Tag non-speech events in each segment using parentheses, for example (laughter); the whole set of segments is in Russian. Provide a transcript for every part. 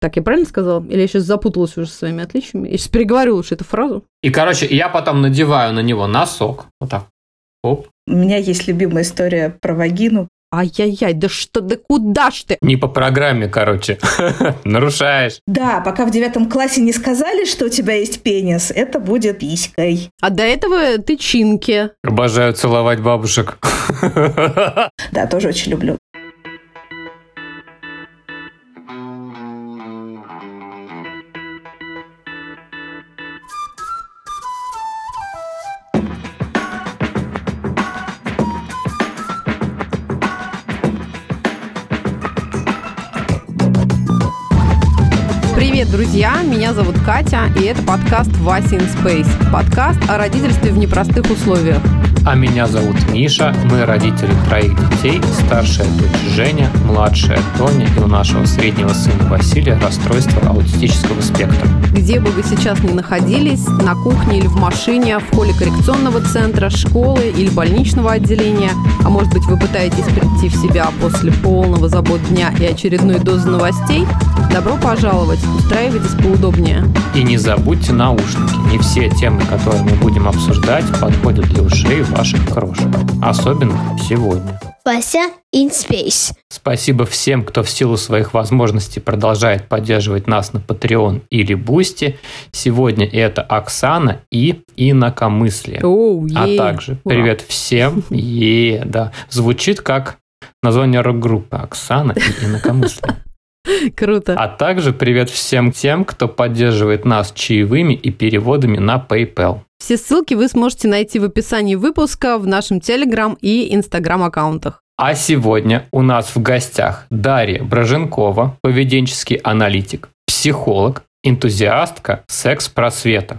Так, я правильно сказала? Или я сейчас запуталась уже со своими отличиями? Я сейчас переговорила уж эту фразу. И, короче, я потом надеваю на него носок. Вот так. Оп. У меня есть любимая история про вагину. Ай-яй-яй, да что, да куда ж ты? Не по программе, короче. (laughs) Нарушаешь. Да, пока в девятом классе не сказали, что у тебя есть пенис, это будет писькой. А до этого ты чинки. Обожаю целовать бабушек. (laughs) Да, тоже очень люблю. Друзья! Меня зовут Катя, и это подкаст «Вася in Space». Подкаст о родительстве в непростых условиях. А меня зовут Миша, мы родители троих детей, старшая дочь Женя, младшая Тоня и у нашего среднего сына Василия расстройство аутистического спектра. Где бы вы сейчас ни находились, на кухне или в машине, в холле коррекционного центра, школы или больничного отделения, а может быть вы пытаетесь прийти в себя после полного забот дня и очередной дозы новостей, добро пожаловать, устраивайтесь поудобнее. И не забудьте наушники. Не все темы, которые мы будем обсуждать, подходят для ушей ваших крошек. Особенно сегодня. Вася in Space. Спасибо всем, кто в силу своих возможностей продолжает поддерживать нас на Patreon или Бусти. Сегодня это Оксана и Инакомыслие. Oh, А yeah. также Ура. привет всем. Yeah, да. Звучит как название рок-группы Оксана и Инакомыслие. (laughs) Круто. А также привет всем тем, кто поддерживает нас чаевыми и переводами на PayPal. Все ссылки вы сможете найти в описании выпуска в нашем Телеграм и Инстаграм аккаунтах. А сегодня у нас в гостях Дарья Броженкова, поведенческий аналитик, психолог, энтузиастка секс-просвета.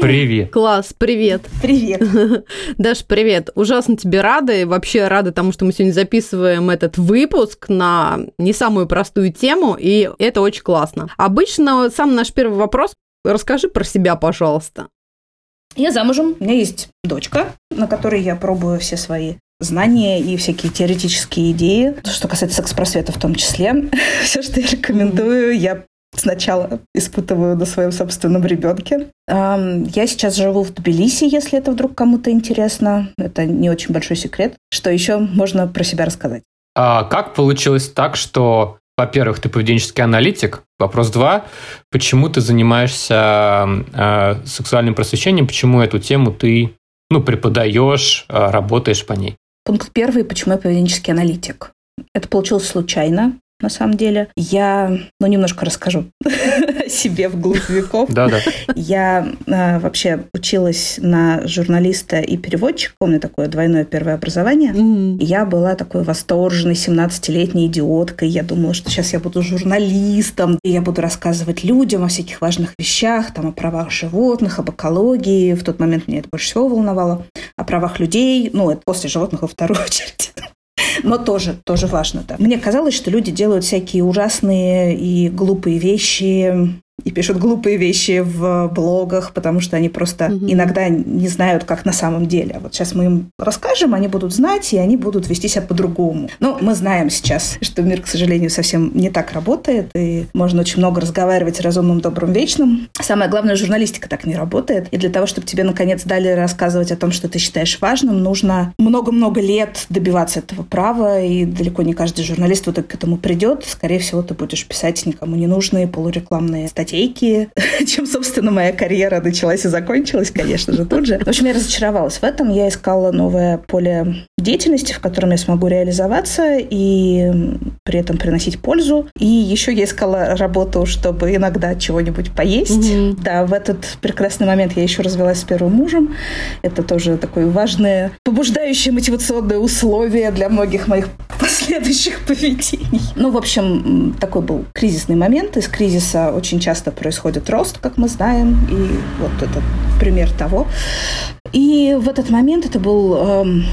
Привет! Класс, привет. Привет. (laughs) Даш, привет. Ужасно тебе рада. И вообще рада тому, что мы сегодня записываем этот выпуск на не самую простую тему, и это очень классно. Обычно сам наш первый вопрос Расскажи про себя, пожалуйста. Я замужем, у меня есть дочка, на которой я пробую все свои знания и всякие теоретические идеи, что касается секс-просвета в том числе. (laughs) Все, что я рекомендую, я сначала испытываю на своем собственном ребенке. Я сейчас живу в Тбилиси, если это вдруг кому-то интересно. Это не очень большой секрет. Что еще можно про себя рассказать? А как получилось так, что, во-первых, ты поведенческий аналитик? Вопрос два. Почему ты занимаешься э, сексуальным просвещением? Почему эту тему ты ну, преподаешь, э, работаешь по ней? Пункт первый, почему я поведенческий аналитик. Это получилось случайно, на самом деле. Я, ну, немножко расскажу о (laughs) себе вглубь веков. Да-да. Я э, вообще училась на журналиста и переводчика. У меня такое двойное первое образование. И я была такой восторженной 17-летней идиоткой. Я думала, что сейчас я буду журналистом, и я буду рассказывать людям о всяких важных вещах, там, о правах животных, об экологии. В тот момент меня это больше всего волновало. О правах людей. Ну, это после животных во вторую (laughs) очередь. Но тоже, тоже важно, да. Мне казалось, что люди делают всякие ужасные и глупые вещи, и пишут глупые вещи в блогах, потому что они просто Мгм. иногда не знают, как на самом деле. А вот сейчас мы им расскажем, они будут знать, и они будут вести себя по-другому. Но мы знаем сейчас, что мир, к сожалению, совсем не так работает, и можно очень много разговаривать разумным, добрым, вечным. Самое главное, журналистика так не работает. И для того, чтобы тебе, наконец, дали рассказывать о том, что ты считаешь важным, нужно много-много лет добиваться этого права, и далеко не каждый журналист вот к этому придет. Скорее всего, ты будешь писать никому не нужные полурекламные статейки, (laughs) чем, собственно, моя карьера началась и закончилась, конечно же, тут же. В общем, я разочаровалась в этом. Я искала новое поле деятельности, в котором я смогу реализоваться и при этом приносить пользу. И еще я искала работу, чтобы иногда чего-нибудь поесть. Мгм. Да, в этот прекрасный момент я еще развелась с первым мужем. Это тоже такое важное, побуждающее мотивационное условие для многих моих последующих поведений. Ну, в общем, такой был кризисный момент. Из кризиса очень часто происходит рост, как мы знаем. И вот это пример того. И в этот момент, это был эм,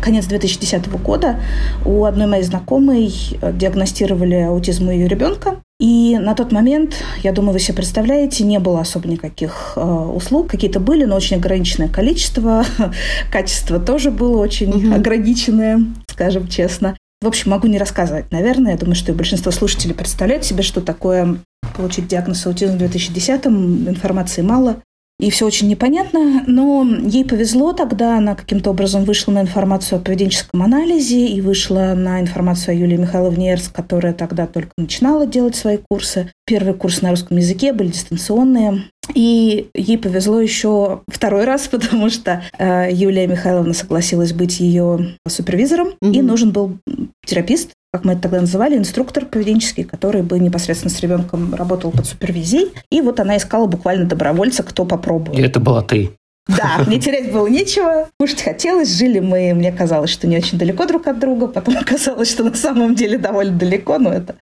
конец 2010 года, у одной моей знакомой э, диагностировали аутизм у ее ребенка. И на тот момент, я думаю, вы себе представляете, не было особо никаких э, услуг. Какие-то были, но очень ограниченное количество. (laughs) Качество тоже было очень ограниченное, скажем честно. В общем, могу не рассказывать, наверное. Я думаю, что большинство слушателей представляют себе, что такое получить диагноз аутизм в 2010-м, информации мало. И все очень непонятно, но ей повезло тогда, она каким-то образом вышла на информацию о поведенческом анализе и вышла на информацию о Юлии Михайловне Эрс, которая тогда только начинала делать свои курсы. Первый курс на русском языке были дистанционные. И ей повезло еще второй раз, (laughs) потому что э, Юлия Михайловна согласилась быть ее супервизором, mm-hmm. и нужен был терапевт, как мы это тогда называли, инструктор поведенческий, который бы непосредственно с ребенком работал под супервизией. И вот она искала буквально добровольца, кто попробует. И это была ты. Да, мне терять было нечего, кушать хотелось, жили мы, мне казалось, что не очень далеко друг от друга, потом (laughs) оказалось, что на самом деле довольно далеко, но это,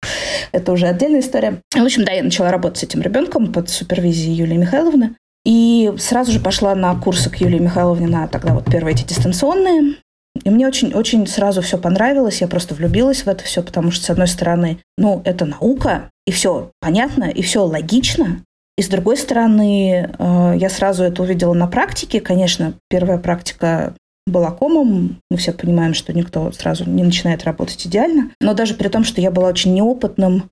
это уже отдельная история. В общем, да, я начала работать с этим ребенком под супервизией Юлии Михайловны. И сразу же пошла на курсы к Юлии Михайловне на тогда вот первые эти дистанционные. И мне очень-очень сразу все понравилось, я просто влюбилась в это все, потому что, с одной стороны, ну, это наука, и все понятно, и все логично, и с другой стороны, э, я сразу это увидела на практике. Конечно, первая практика была комом. Мы все понимаем, что никто сразу не начинает работать идеально. Но даже при том, что я была очень неопытным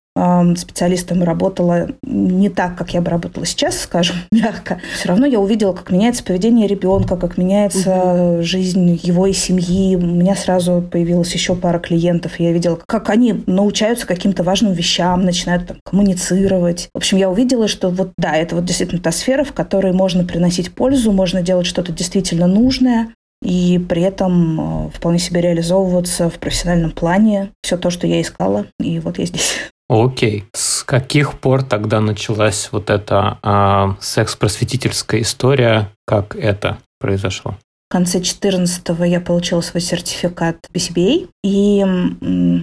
специалистом работала не так, как я бы работала сейчас, скажем, (laughs) мягко, все равно я увидела, как меняется поведение ребенка, как меняется угу. жизнь его и семьи. У меня сразу появилась еще пара клиентов, и я видела, как они научаются каким-то важным вещам, начинают там, коммуницировать. В общем, я увидела, что вот да, это вот действительно та сфера, в которой можно приносить пользу, можно делать что-то действительно нужное, и при этом э, вполне себе реализовываться в профессиональном плане. Все то, что я искала, и вот я здесь. Окей. С каких пор тогда началась вот эта а, секс-просветительская история? Как это произошло? В конце 14-го я получила свой сертификат BCBA. И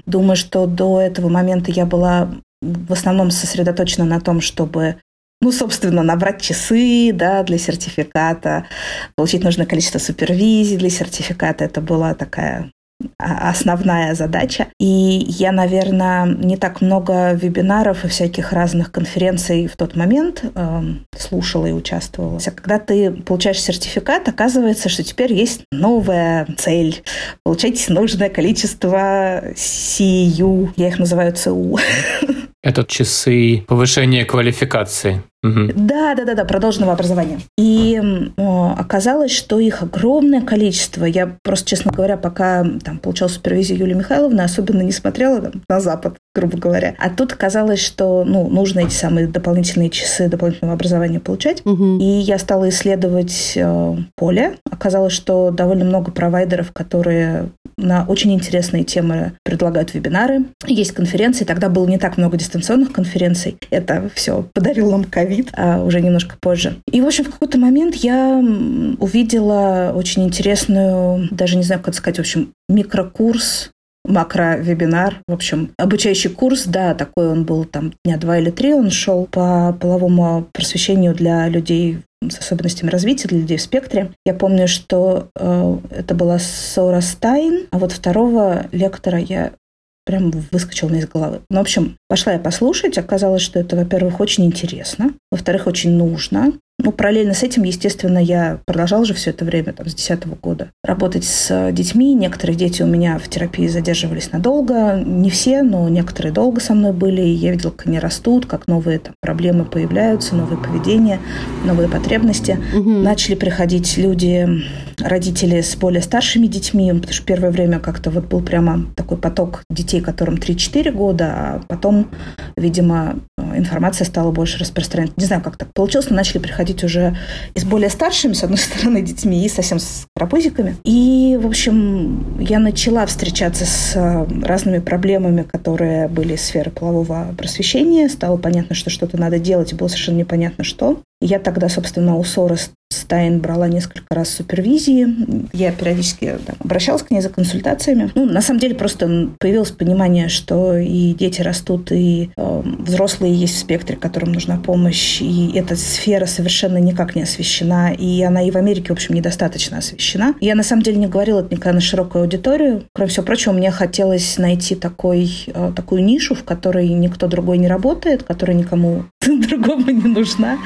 думаю, что до этого момента я была в основном сосредоточена на том, чтобы ну, собственно, набрать часы да, для сертификата, получить нужное количество супервизий для сертификата. Это была такая основная задача. И я, наверное, не так много вебинаров и всяких разных конференций в тот момент э, слушала и участвовала. А когда ты получаешь сертификат, оказывается, что теперь есть новая цель. Получать нужное количество CU. Я их называю ЦУ. Это часы повышения квалификации. Да, да, да, да, продолженного образования. И о, оказалось, что их огромное количество. Я просто, честно говоря, пока там получала супервизию Юлии Михайловны, особенно не смотрела там, на Запад, грубо говоря. А тут оказалось, что ну, нужно эти самые дополнительные часы дополнительного образования получать. Угу. И я стала исследовать э, поле. Оказалось, что довольно много провайдеров, которые на очень интересные темы предлагают вебинары. Есть конференции. Тогда было не так много дистанционных конференций. Это все подарил нам ковид а уже немножко позже. И, в общем, в какой-то момент я увидела очень интересную, даже не знаю, как сказать, в общем, микрокурс макро-вебинар, в общем, обучающий курс, да, такой он был там дня два или три, он шел по половому просвещению для людей с особенностями развития для людей в спектре. Я помню, что э, это была Сора Стайн, а вот второго лектора я прям выскочил мне из головы. Ну, в общем, пошла я послушать. Оказалось, что это, во-первых, очень интересно. Во-вторых, очень нужно. Ну, параллельно с этим, естественно, я продолжала же все это время, там, с 2010 года, работать с детьми. Некоторые дети у меня в терапии задерживались надолго. Не все, но некоторые долго со мной были. И я видела, как они растут, как новые там, проблемы появляются, новые поведения, новые потребности. Угу. Начали приходить люди, родители с более старшими детьми, потому что первое время как-то вот был прямо такой поток детей, которым 3-4 года, а потом, видимо, информация стала больше распространяться. Не знаю, как так получилось, но начали приходить ходить уже и с более старшими, с одной (laughs) стороны, детьми, и совсем с карапузиками. И, в общем, я начала встречаться с э, разными проблемами, которые были в сфере полового просвещения. Стало понятно, что что-то надо делать, и было совершенно непонятно, что. Я тогда, собственно, у Сора Стайн брала несколько раз супервизии. Я периодически там, обращалась к ней за консультациями. Ну, на самом деле, просто появилось понимание, что и дети растут, и э, взрослые есть в спектре, которым нужна помощь. И эта сфера совершенно никак не освещена. И она и в Америке, в общем, недостаточно освещена. Я, на самом деле, не говорила это никогда на широкую аудиторию. Кроме всего прочего, мне хотелось найти такой, э, такую нишу, в которой никто другой не работает, которая никому (laughs) другому не нужна.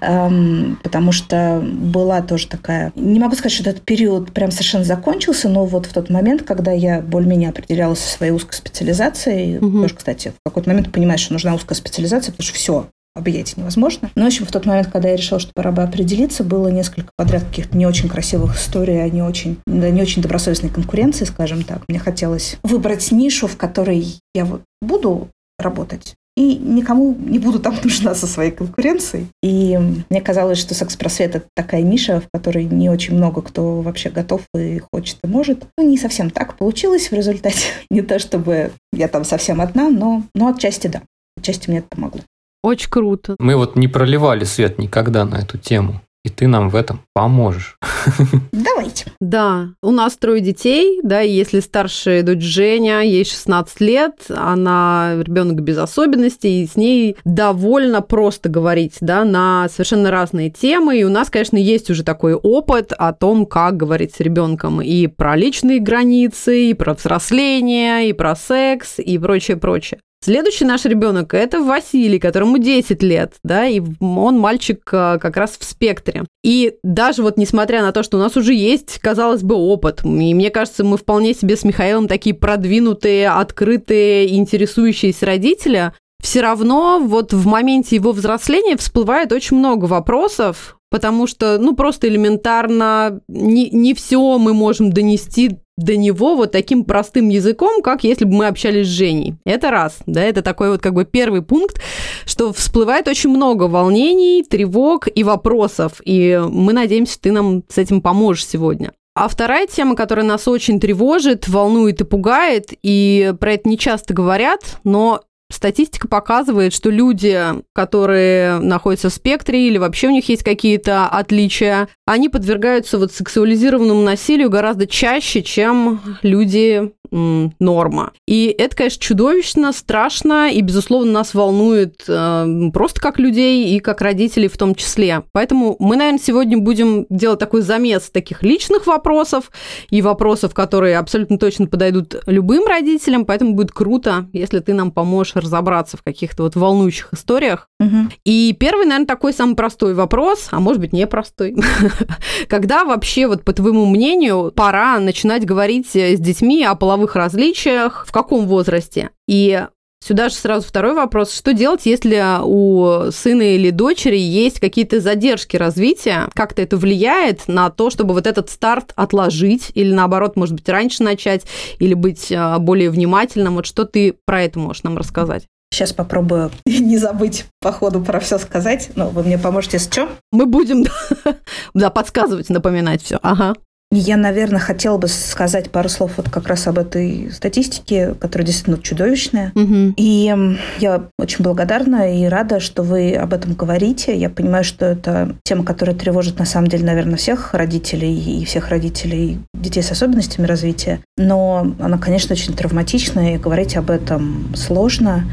Эм, потому что была тоже такая... Не могу сказать, что этот период прям совершенно закончился, но вот в тот момент, когда я более-менее определялась со своей узкой специализацией, угу. тоже, кстати, в какой-то момент понимаешь, что нужна узкая специализация, потому что все, объять невозможно. Но, в общем, в тот момент, когда я решила, что пора бы определиться, было несколько подряд каких-то не очень красивых историй, а не очень, да, не очень добросовестной конкуренции, скажем так. Мне хотелось выбрать нишу, в которой я вот буду работать, и никому не буду там (laughs) нужна со своей конкуренцией. И мне казалось, что секс-просвет – это такая ниша, в которой не очень много кто вообще готов и хочет и может. Ну, не совсем так получилось в результате. (laughs) Не то, чтобы я там совсем одна, но, но отчасти да. Отчасти мне это помогло. Очень круто. Мы вот не проливали свет никогда на эту тему. И ты нам в этом поможешь. (laughs) Давайте. Да, у нас трое детей, да, и если старшая дочь Женя, ей 16 лет, она ребенок без особенностей, и с ней довольно просто говорить, да, на совершенно разные темы. И у нас, конечно, есть уже такой опыт о том, как говорить с ребенком и про личные границы, и про взросление, и про секс, и прочее, прочее. Следующий наш ребенок – это Василий, которому 10 лет, да, и он мальчик а, как раз в спектре. И даже вот несмотря на то, что у нас уже есть, казалось бы, опыт, и мне кажется, мы вполне себе с Михаилом такие продвинутые, открытые, интересующиеся родители, все равно вот в моменте его взросления всплывает очень много вопросов, потому что, ну, просто элементарно не, не все мы можем донести до него вот таким простым языком, как если бы мы общались с Женей. Это раз, да, это такой вот как бы первый пункт, что всплывает очень много волнений, тревог и вопросов, и мы надеемся, ты нам с этим поможешь сегодня. А вторая тема, которая нас очень тревожит, волнует и пугает, и про это не часто говорят, но Статистика показывает, что люди, которые находятся в спектре или вообще у них есть какие-то отличия, они подвергаются вот сексуализированному насилию гораздо чаще, чем люди норма. И это, конечно, чудовищно, страшно и, безусловно, нас волнует э, просто как людей и как родителей в том числе. Поэтому мы, наверное, сегодня будем делать такой замес таких личных вопросов и вопросов, которые абсолютно точно подойдут любым родителям, поэтому будет круто, если ты нам поможешь разобраться в каких-то вот волнующих историях. Угу. И первый, наверное, такой самый простой вопрос, а может быть, непростой. (laughs) Когда вообще, вот по твоему мнению, пора начинать говорить с детьми о половых различиях, в каком возрасте. И Сюда же сразу второй вопрос. Что делать, если у сына или дочери есть какие-то задержки развития? Как-то это влияет на то, чтобы вот этот старт отложить или наоборот, может быть, раньше начать или быть а, более внимательным? Вот что ты про это можешь нам рассказать? Сейчас попробую (laughs) не забыть по ходу про все сказать. Но вы мне поможете с чем? Мы будем (laughs) да, подсказывать, напоминать все. Ага. Я, наверное, хотела бы сказать пару слов вот как раз об этой статистике, которая действительно чудовищная. Угу. И я очень благодарна и рада, что вы об этом говорите. Я понимаю, что это тема, которая тревожит на самом деле, наверное, всех родителей и всех родителей детей с особенностями развития. Но она, конечно, очень травматичная, и говорить об этом сложно.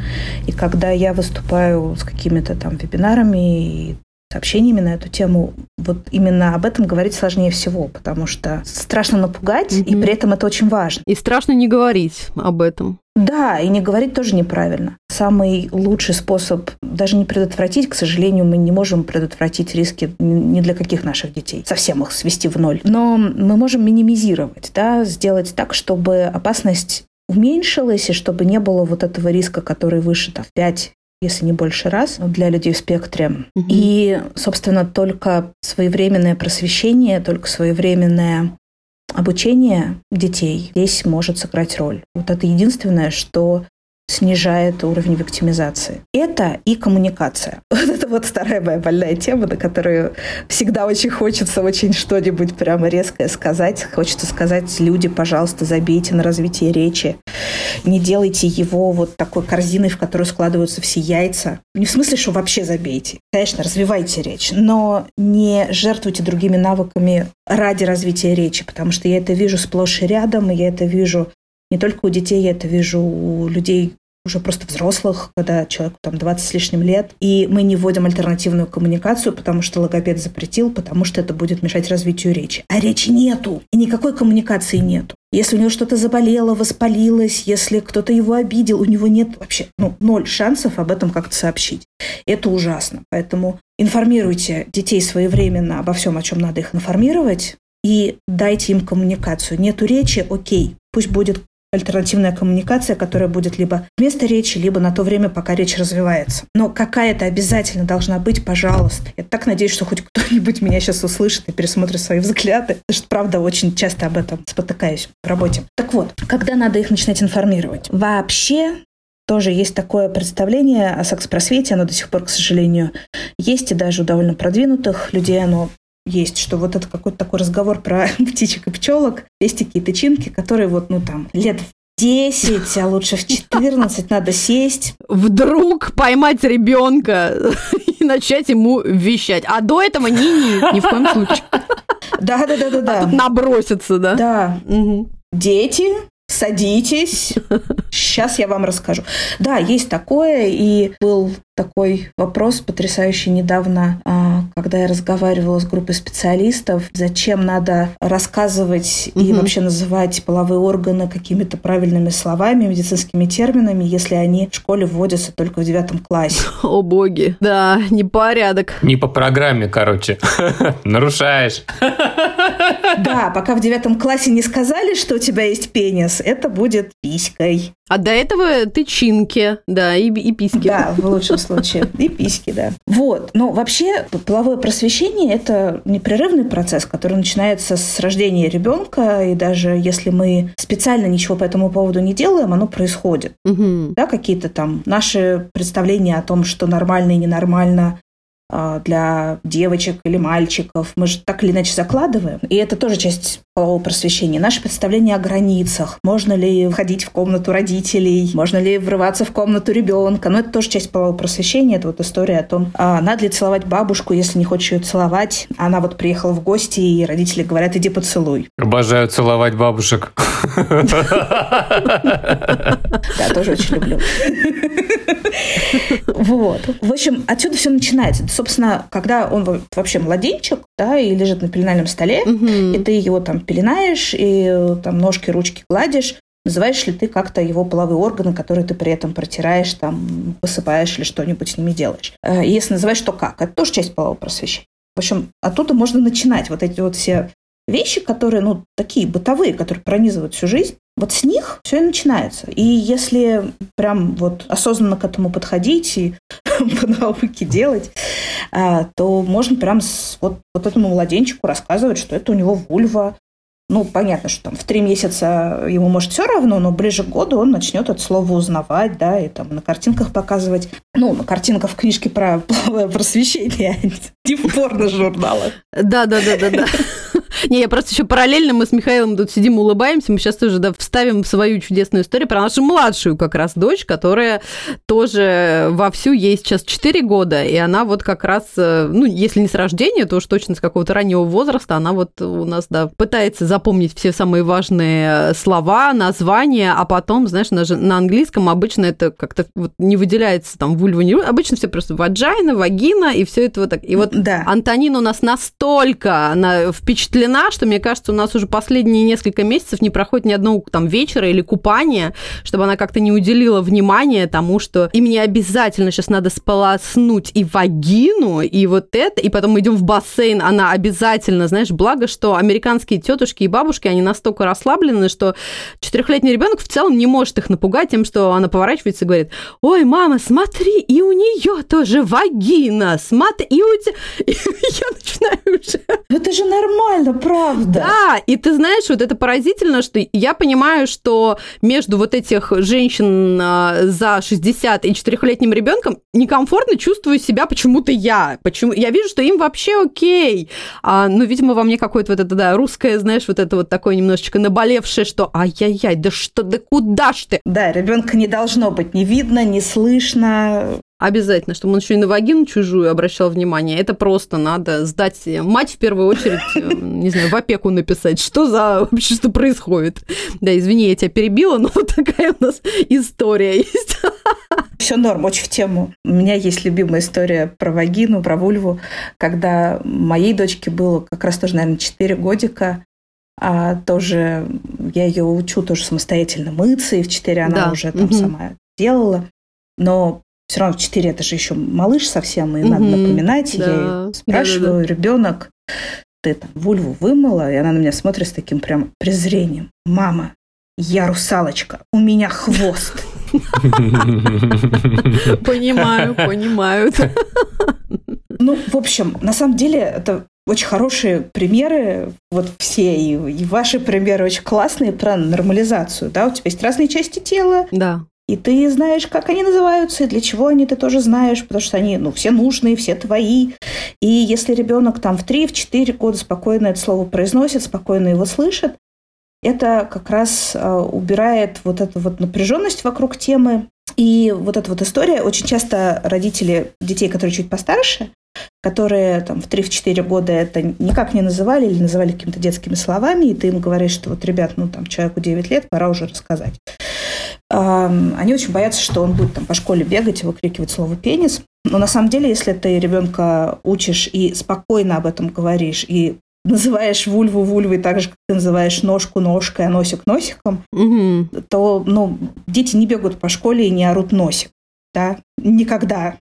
И когда я выступаю с какими-то там вебинарами и сообщениями на эту тему. Вот именно об этом говорить сложнее всего, потому что страшно напугать, mm-hmm. и при этом это очень важно. И страшно не говорить об этом. Да, и не говорить тоже неправильно. Самый лучший способ даже не предотвратить, к сожалению, мы не можем предотвратить риски ни для каких наших детей, совсем их свести в ноль. Но мы можем минимизировать, да, сделать так, чтобы опасность уменьшилась, и чтобы не было вот этого риска, который выше там, в 5 если не больше раз, для людей в спектре. Угу. И, собственно, только своевременное просвещение, только своевременное обучение детей здесь может сыграть роль. Вот это единственное, что снижает уровень виктимизации. Это и коммуникация. (laughs) Вот это вот вторая моя больная тема, на которую всегда очень хочется очень что-нибудь прямо резкое сказать. Хочется сказать, люди, пожалуйста, забейте на развитие речи. Не делайте его вот такой корзиной, в которую складываются все яйца. Не в смысле, что вообще забейте. Конечно, развивайте речь, но не жертвуйте другими навыками ради развития речи, потому что я это вижу сплошь и рядом, и я это вижу не только у детей, я это вижу у людей уже просто взрослых, когда человеку там 20 с лишним лет, и мы не вводим альтернативную коммуникацию, потому что логопед запретил, потому что это будет мешать развитию речи. А речи нету, и никакой коммуникации нету. Если у него что-то заболело, воспалилось, если кто-то его обидел, у него нет вообще ну, ноль шансов об этом как-то сообщить. Это ужасно. Поэтому информируйте детей своевременно обо всем, о чем надо их информировать, и дайте им коммуникацию. Нету речи, окей, пусть будет альтернативная коммуникация, которая будет либо вместо речи, либо на то время, пока речь развивается. Но какая-то обязательно должна быть, пожалуйста. Я так надеюсь, что хоть кто-нибудь меня сейчас услышит и пересмотрит свои взгляды, потому что, правда, очень часто об этом спотыкаюсь в работе. Так вот, когда надо их начинать информировать? Вообще тоже есть такое представление о секс-просвете, оно до сих пор, к сожалению, есть, и даже у довольно продвинутых людей оно есть, что вот это какой-то такой разговор про (laughs) птичек и пчелок, пестики и тычинки, которые вот, ну, там, лет в 10, а лучше в 14 надо сесть. Вдруг поймать ребенка (laughs) и начать ему вещать. А до этого ни-ни, ни в коем случае. Да, да, да, да, да. А тут наброситься, да? Да. Угу. Дети, садитесь. Сейчас я вам расскажу. Да, есть такое, и был такой вопрос потрясающий недавно, а, когда я разговаривала с группой специалистов, зачем надо рассказывать угу. и вообще называть половые органы какими-то правильными словами, медицинскими терминами, если они в школе вводятся только в девятом классе. (laughs) О боги, да, непорядок. Не по программе, короче. (laughs) Нарушаешь. (laughs) Да, пока в девятом классе не сказали, что у тебя есть пенис, это будет писькой. А до этого тычинки, да, и, и письки. Да, в лучшем случае. И письки, да. Вот. Но вообще половое просвещение – это непрерывный процесс, который начинается с рождения ребенка, и даже если мы специально ничего по этому поводу не делаем, оно происходит. Угу. Да, какие-то там наши представления о том, что нормально и ненормально, для девочек или мальчиков. Мы же так или иначе закладываем. И это тоже часть полового просвещения. Наше представление о границах. Можно ли входить в комнату родителей? Можно ли врываться в комнату ребенка? Но это тоже часть полового просвещения. Это вот история о том, а надо ли целовать бабушку, если не хочешь ее целовать. Она вот приехала в гости, и родители говорят, иди поцелуй. Обожаю целовать бабушек. (laughs) Да, тоже очень люблю. (laughs) (laughs) Вот. В общем, отсюда все начинается собственно, когда он вообще младенчик, да, и лежит на пеленальном столе, и ты его там пеленаешь, и там ножки, ручки гладишь, называешь ли ты как-то его половые органы, которые ты при этом протираешь, там, посыпаешь или что-нибудь с ними делаешь. Э, если называешь, то как? Это тоже часть полового просвещения. В общем, оттуда можно начинать вот эти вот все вещи, которые, ну, такие бытовые, которые пронизывают всю жизнь, вот с них все и начинается. И если прям вот осознанно к этому подходить и (laughs) по науке делать, а, то можно прям вот, вот этому младенчику рассказывать, что это у него вульва. Ну, понятно, что там в три месяца ему может все равно, но ближе к году он начнет это слово узнавать, да, и там на картинках показывать. Ну, на картинках в книжке про (laughs) половое просвещение, а не в порно-журналах. Да, да, да, да, да. Не, я просто еще параллельно мы с Михаилом тут сидим, улыбаемся. Мы сейчас тоже да, вставим свою чудесную историю про нашу младшую как раз дочь, которая тоже вовсю ей сейчас 4 года, и она вот как раз, э, ну, если не с рождения, то уж точно с какого-то раннего возраста, она вот у нас, да, пытается запомнить все самые важные слова, названия, а потом, знаешь, на, на английском обычно это как-то вот не выделяется там вульва, не обычно все просто ваджайна, вагина, и все это вот так. И вот да. Антонина у нас настолько она впечатлена влюблена, что, мне кажется, у нас уже последние несколько месяцев не проходит ни одного там вечера или купания, чтобы она как-то не уделила внимания тому, что и мне обязательно сейчас надо сполоснуть и вагину, и вот это, и потом мы идем в бассейн, она обязательно, знаешь, благо, что американские тетушки и бабушки, они настолько расслаблены, что четырехлетний ребенок в целом не может их напугать тем, что она поворачивается и говорит, ой, мама, смотри, и у нее тоже вагина, смотри, и у тебя... (laughs) И я начинаю уже... Это же нормально, правда. Да, и ты знаешь, вот это поразительно, что я понимаю, что между вот этих женщин а, за 60 и четырехлетним ребенком некомфортно чувствую себя почему-то я. Почему? Я вижу, что им вообще окей. А, ну, видимо, во мне какое-то вот это, да, русское, знаешь, вот это вот такое немножечко наболевшее, что ай-яй-яй, да что, да куда ж ты? Да, ребенка не должно быть не видно, не слышно. Обязательно, чтобы он еще и на вагину чужую обращал внимание. Это просто надо сдать мать в первую очередь, э, не знаю, в опеку написать. Что за вообще, что происходит? Да, извини, я тебя перебила, но (laughs) вот такая у нас история есть. Все норм, очень в тему. У меня есть любимая история про вагину, про вульву, когда моей дочке было как раз тоже, наверное, 4 годика, а тоже я ее учу тоже самостоятельно мыться, и в 4 она да. уже там угу. сама делала. Но все равно в 4 это же еще малыш совсем, и надо Мгм. напоминать. Да. Я ей спрашиваю, ребенок, ты там вульву вымыла? И она на меня смотрит с таким прям презрением. Мама, я русалочка, у меня хвост. Понимаю, (laughs) понимаю. Ну, в общем, на самом деле это очень хорошие примеры, вот все, и, и ваши примеры очень классные про нормализацию, да, у тебя есть разные части тела, Да. И ты знаешь, как они называются, и для чего они, ты тоже знаешь, потому что они, ну, все нужные, все твои. И если ребенок там в 3-4 года спокойно это слово произносит, спокойно его слышит, это как раз э, убирает вот эту вот напряженность вокруг темы. И вот эта вот история, очень часто родители детей, которые чуть постарше, которые там в 3-4 года это никак не называли или называли какими-то детскими словами, и ты им говоришь, что вот, ребят, ну там человеку 9 лет, пора уже рассказать. Они очень боятся, что он будет там по школе бегать и выкрикивать слово «пенис». Но на самом деле, если ты ребенка учишь и спокойно об этом говоришь, и называешь вульву вульвой так же, как ты называешь ножку ножкой, а носик носиком, Мгм. то ну, дети не бегают по школе и не орут носик. Да? Никогда.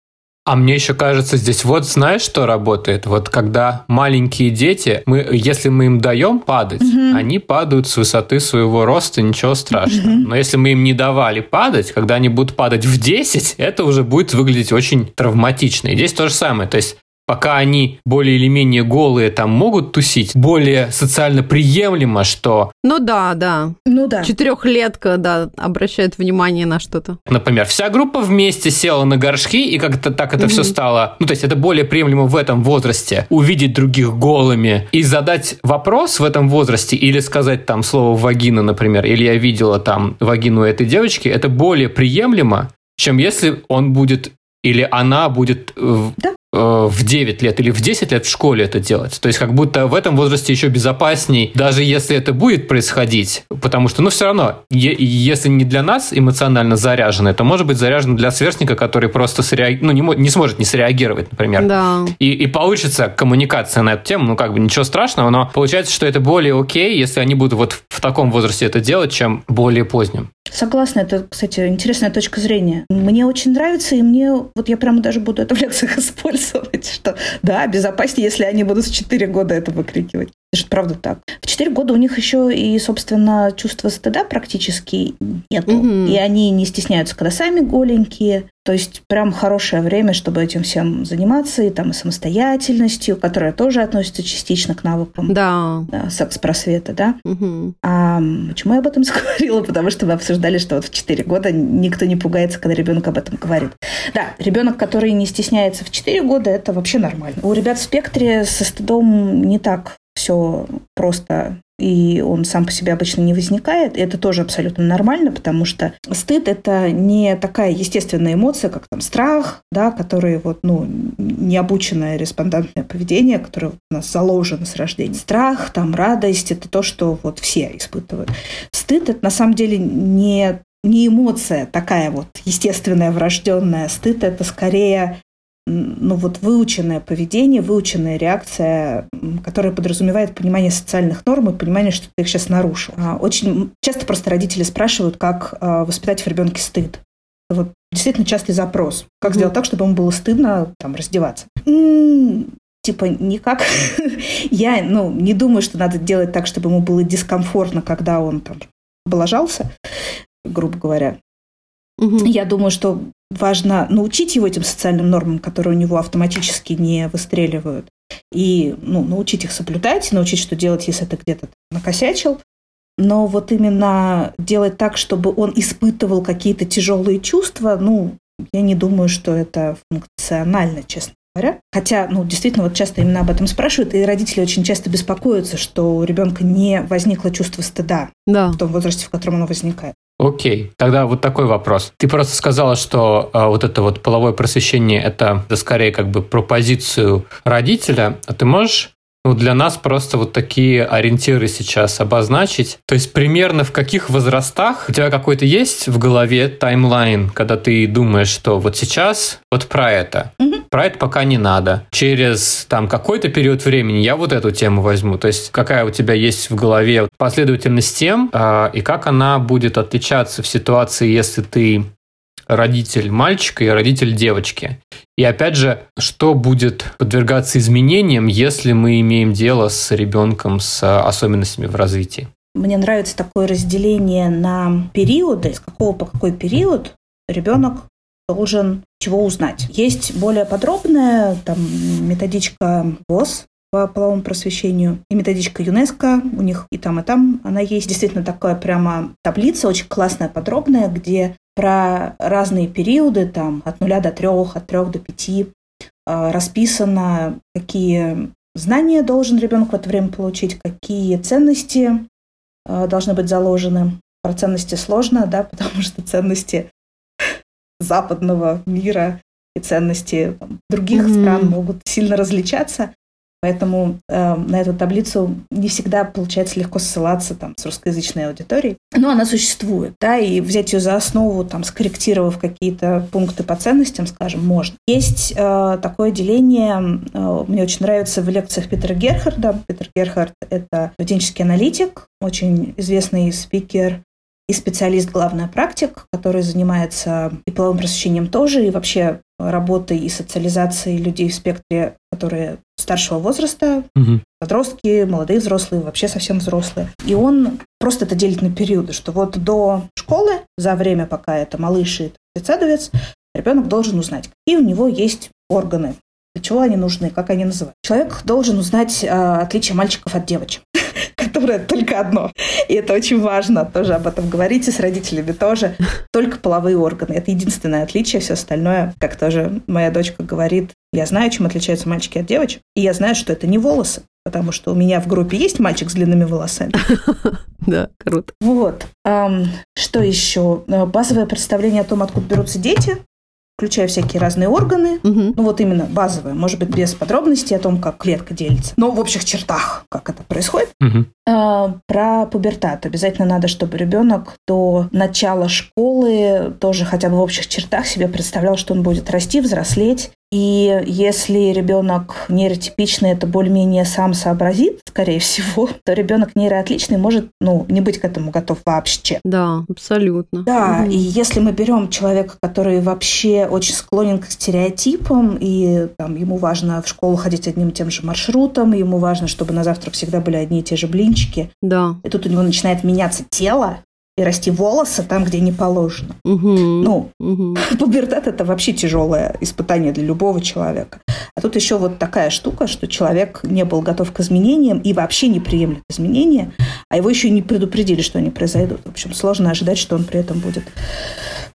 А мне еще кажется, здесь вот знаешь, что работает? Вот когда маленькие дети, мы, если мы им даем падать, Мгм. они падают с высоты своего роста, ничего страшного. Мгм. Но если мы им не давали падать, когда они будут падать в 10, это уже будет выглядеть очень травматично. И здесь то же самое. То есть пока они более или менее голые там могут тусить, более социально приемлемо, что, Ну да, да. Ну да. Четырехлетка, да, обращает внимание на что-то. например, вся группа вместе села на горшки, и как-то так это все Мгм. стало, ну, то есть это более приемлемо в этом возрасте, увидеть других голыми и задать вопрос в этом возрасте, или сказать там слово «вагина», например, или я видела там вагину этой девочки, это более приемлемо, чем если он будет или она будет Да. Э, в 9 лет или в 10 лет в школе это делать. То есть как будто в этом возрасте еще безопасней, даже если это будет происходить, потому что, ну, все равно, если не для нас эмоционально заряженный, то может быть заряжен для сверстника, который просто среаг- ну, не, не сможет не среагировать, например. Да. И, и получится коммуникация на эту тему, ну, как бы ничего страшного, но получается, что это более окей, если они будут вот в, в таком возрасте это делать, чем более позднем. Согласна, это, кстати, интересная точка зрения. Мне очень нравится, и мне, вот я прямо даже буду это в лекциях использовать, (laughs) что да, безопаснее, если они будут в 4 года это выкрикивать. Это же правда так. В 4 года у них еще и, собственно, чувства стыда практически нету. Мгм. И они не стесняются, когда сами голенькие. То есть прям хорошее время, чтобы этим всем заниматься, и там и самостоятельностью, которая тоже относится частично к навыкам Да. да, секс-просвета, да. Мгм. А почему я об этом (laughs) заговорила? Потому что мы обсуждали, что вот в 4 года никто не пугается, когда ребенок об этом говорит. Да, ребенок, который не стесняется в 4 года, это вообще нормально. У ребят в спектре со стыдом не так все просто и он сам по себе обычно не возникает. И это тоже абсолютно нормально, потому что стыд – это не такая естественная эмоция, как там страх, да, который вот, ну, необученное респондентное поведение, которое у нас заложено с рождения. Страх, там, радость – это то, что вот все испытывают. Стыд – это на самом деле не не эмоция такая вот естественная, врожденная. Стыд – это скорее ну вот выученное поведение, выученная реакция, которая подразумевает понимание социальных норм и понимание, что ты их сейчас нарушил. А, Очень часто просто родители спрашивают, как а, воспитать в ребенке стыд. Вот действительно частый запрос. Как Мгм. сделать так, чтобы ему было стыдно там раздеваться? Типа никак. (laughs) Я ну, не думаю, что надо делать так, чтобы ему было дискомфортно, когда он там облажался, грубо говоря. Мгм. Я думаю, что важно научить его этим социальным нормам, которые у него автоматически не выстреливают, и ну, научить их соблюдать, научить, что делать, если ты где-то накосячил. Но вот именно делать так, чтобы он испытывал какие-то тяжелые чувства, ну, я не думаю, что это функционально, честно говоря. Хотя, ну, действительно, вот часто именно об этом спрашивают, и родители очень часто беспокоятся, что у ребенка не возникло чувство стыда Да. в том возрасте, в котором оно возникает. Окей, тогда вот такой вопрос. Ты просто сказала, что а, вот это вот половое просвещение это, это скорее как бы про позицию родителя. А ты можешь ну, для нас просто вот такие ориентиры сейчас обозначить. То есть примерно в каких возрастах у тебя какой-то есть в голове таймлайн, когда ты думаешь, что вот сейчас вот про это, Мгм. про это пока не надо. Через там какой-то период времени я вот эту тему возьму. То есть какая у тебя есть в голове последовательность тем, а, и как она будет отличаться в ситуации, если ты родитель мальчика и родитель девочки. И опять же, что будет подвергаться изменениям, если мы имеем дело с ребенком с особенностями в развитии? Мне нравится такое разделение на периоды, с какого по какой период ребенок должен чего узнать. Есть более подробная там, методичка ВОЗ, по половому просвещению. И методичка ЮНЕСКО у них и там, и там она есть. Действительно такая прямо таблица, очень классная, подробная, где про разные периоды, там, от нуля до трех, от трех до пяти, э, расписано, какие знания должен ребенок в это время получить, какие ценности э, должны быть заложены. Про ценности сложно, да, (laughs) потому что ценности западного мира и ценности других mm-hmm. стран могут сильно различаться. Поэтому э, на эту таблицу не всегда получается легко ссылаться там, с русскоязычной аудиторией. Но она существует, да, и взять ее за основу, там, скорректировав какие-то пункты по ценностям, скажем, можно. Есть э, такое деление, э, мне очень нравится в лекциях Питера Герхарда. Питер Герхард — это поведенческий аналитик, очень известный спикер и специалист, главный практик, который занимается и половым просвещением тоже, и вообще работой и социализацией людей в спектре, которые старшего возраста, угу. подростки, молодые взрослые, вообще совсем взрослые. И он просто это делит на периоды, что вот до школы, за время, пока это малыш и детсадовец, ребенок должен узнать, какие у него есть органы, для чего они нужны, как они называют. Человек должен узнать э, отличие мальчиков от девочек которое только одно. И это очень важно тоже об этом говорить и с родителями тоже. Только половые органы. Это единственное отличие. Все остальное, как тоже моя дочка говорит, я знаю, чем отличаются мальчики от девочек. И я знаю, что это не волосы. Потому что у меня в группе есть мальчик с длинными волосами. (laughs) Да, круто. Вот. Что еще? Базовое представление о том, откуда берутся дети включая всякие разные органы. Угу. Ну вот именно базовые, может быть, без подробностей о том, как клетка делится. Но в общих чертах, как это происходит. Угу. А, про пубертат. Обязательно надо, чтобы ребенок до начала школы тоже хотя бы в общих чертах себе представлял, что он будет расти, взрослеть, и если ребенок нейротипичный, это более-менее сам сообразит, скорее всего, (laughs) то ребенок нейроотличный может ну, не быть к этому готов вообще. Да, абсолютно. Да, угу. и если мы берем человека, который вообще очень склонен к стереотипам, и там, ему важно в школу ходить одним и тем же маршрутом, ему важно, чтобы на завтрак всегда были одни и те же блинчики. Да. И тут у него начинает меняться тело, и расти волосы там, где не положено. Угу. Ну, угу. (laughs) пубертат это вообще тяжелое испытание для любого человека. А тут еще вот такая штука, что человек не был готов к изменениям и вообще не приемлет изменения, а его еще не предупредили, что они произойдут. В общем, сложно ожидать, что он при этом будет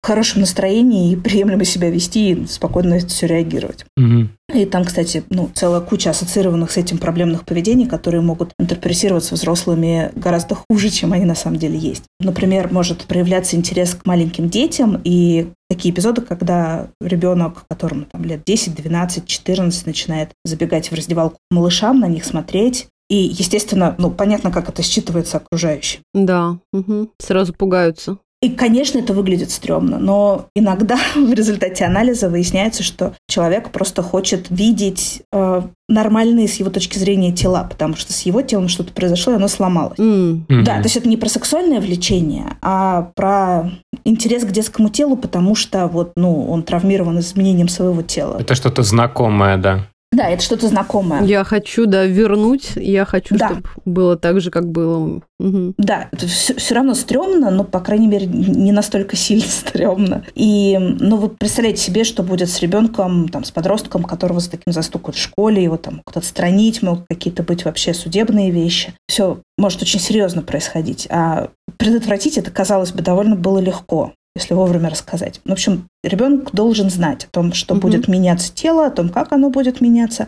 хорошем настроении и приемлемо себя вести и спокойно все реагировать. Угу. И там, кстати, ну, целая куча ассоциированных с этим проблемных поведений, которые могут интерпретироваться взрослыми гораздо хуже, чем они на самом деле есть. Например, может проявляться интерес к маленьким детям и такие эпизоды, когда ребенок, которому там лет 10, 12, 14, начинает забегать в раздевалку к малышам, на них смотреть, и, естественно, ну, понятно, как это считывается окружающим. Да, угу. сразу пугаются. И, конечно, это выглядит стрёмно, но иногда (laughs) в результате анализа выясняется, что человек просто хочет видеть э, нормальные с его точки зрения тела, потому что с его телом что-то произошло, и оно сломалось. Mm-hmm. Да, то есть это не про сексуальное влечение, а про интерес к детскому телу, потому что вот, ну, он травмирован изменением своего тела. Это что-то знакомое, да. Да, это что-то знакомое. Я хочу, да, вернуть. Я хочу, да. чтобы было так же, как было. Угу. Да, это все, все равно стрёмно, но, по крайней мере, не настолько сильно (laughs) стрёмно. И, ну, вы представляете себе, что будет с ребенком, там, с подростком, которого за таким застукают в школе, его там могут отстранить, могут какие-то быть вообще судебные вещи. Все может очень серьезно происходить. А предотвратить это, казалось бы, довольно было легко если вовремя рассказать. В общем, ребенок должен знать о том, что угу. будет меняться тело, о том, как оно будет меняться.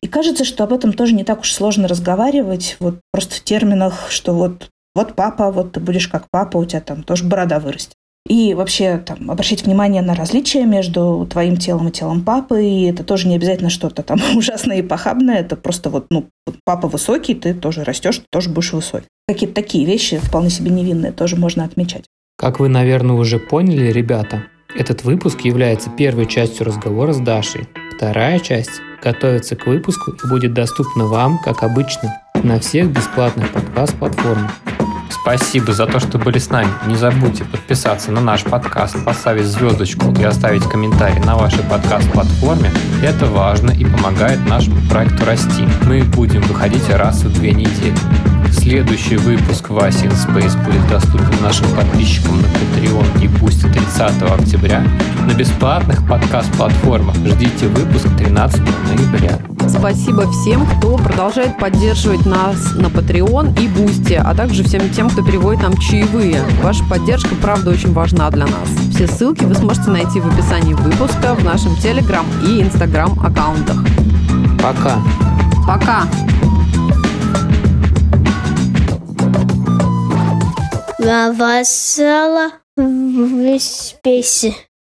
И кажется, что об этом тоже не так уж сложно разговаривать, вот просто в терминах, что вот, вот папа, вот ты будешь как папа, у тебя там тоже борода вырастет. И вообще там, обращать внимание на различия между твоим телом и телом папы. И это тоже не обязательно что-то там (laughs) ужасное и похабное. Это просто вот, ну, папа высокий, ты тоже растешь, ты тоже будешь высокий. Какие-то такие вещи вполне себе невинные тоже можно отмечать. Как вы, наверное, уже поняли, ребята, этот выпуск является первой частью разговора с Дашей. Вторая часть готовится к выпуску и будет доступна вам, как обычно, на всех бесплатных подкаст-платформах. Спасибо за то, что были с нами. Не забудьте подписаться на наш подкаст, поставить звездочку и оставить комментарий на вашей подкаст-платформе. Это важно и помогает нашему проекту расти. Мы будем выходить раз в две недели. Следующий выпуск Васи in Space будет доступен нашим подписчикам на Patreon и Boosty 30 октября на бесплатных подкаст-платформах. Ждите выпуск 13 ноября. Спасибо всем, кто продолжает поддерживать нас на Patreon и Boosty, а также всем тем, кто переводит нам чаевые. Ваша поддержка, правда, очень важна для нас. Все ссылки вы сможете найти в описании выпуска, в нашем Telegram и Instagram аккаунтах. Пока. Пока! La vassala, peixe.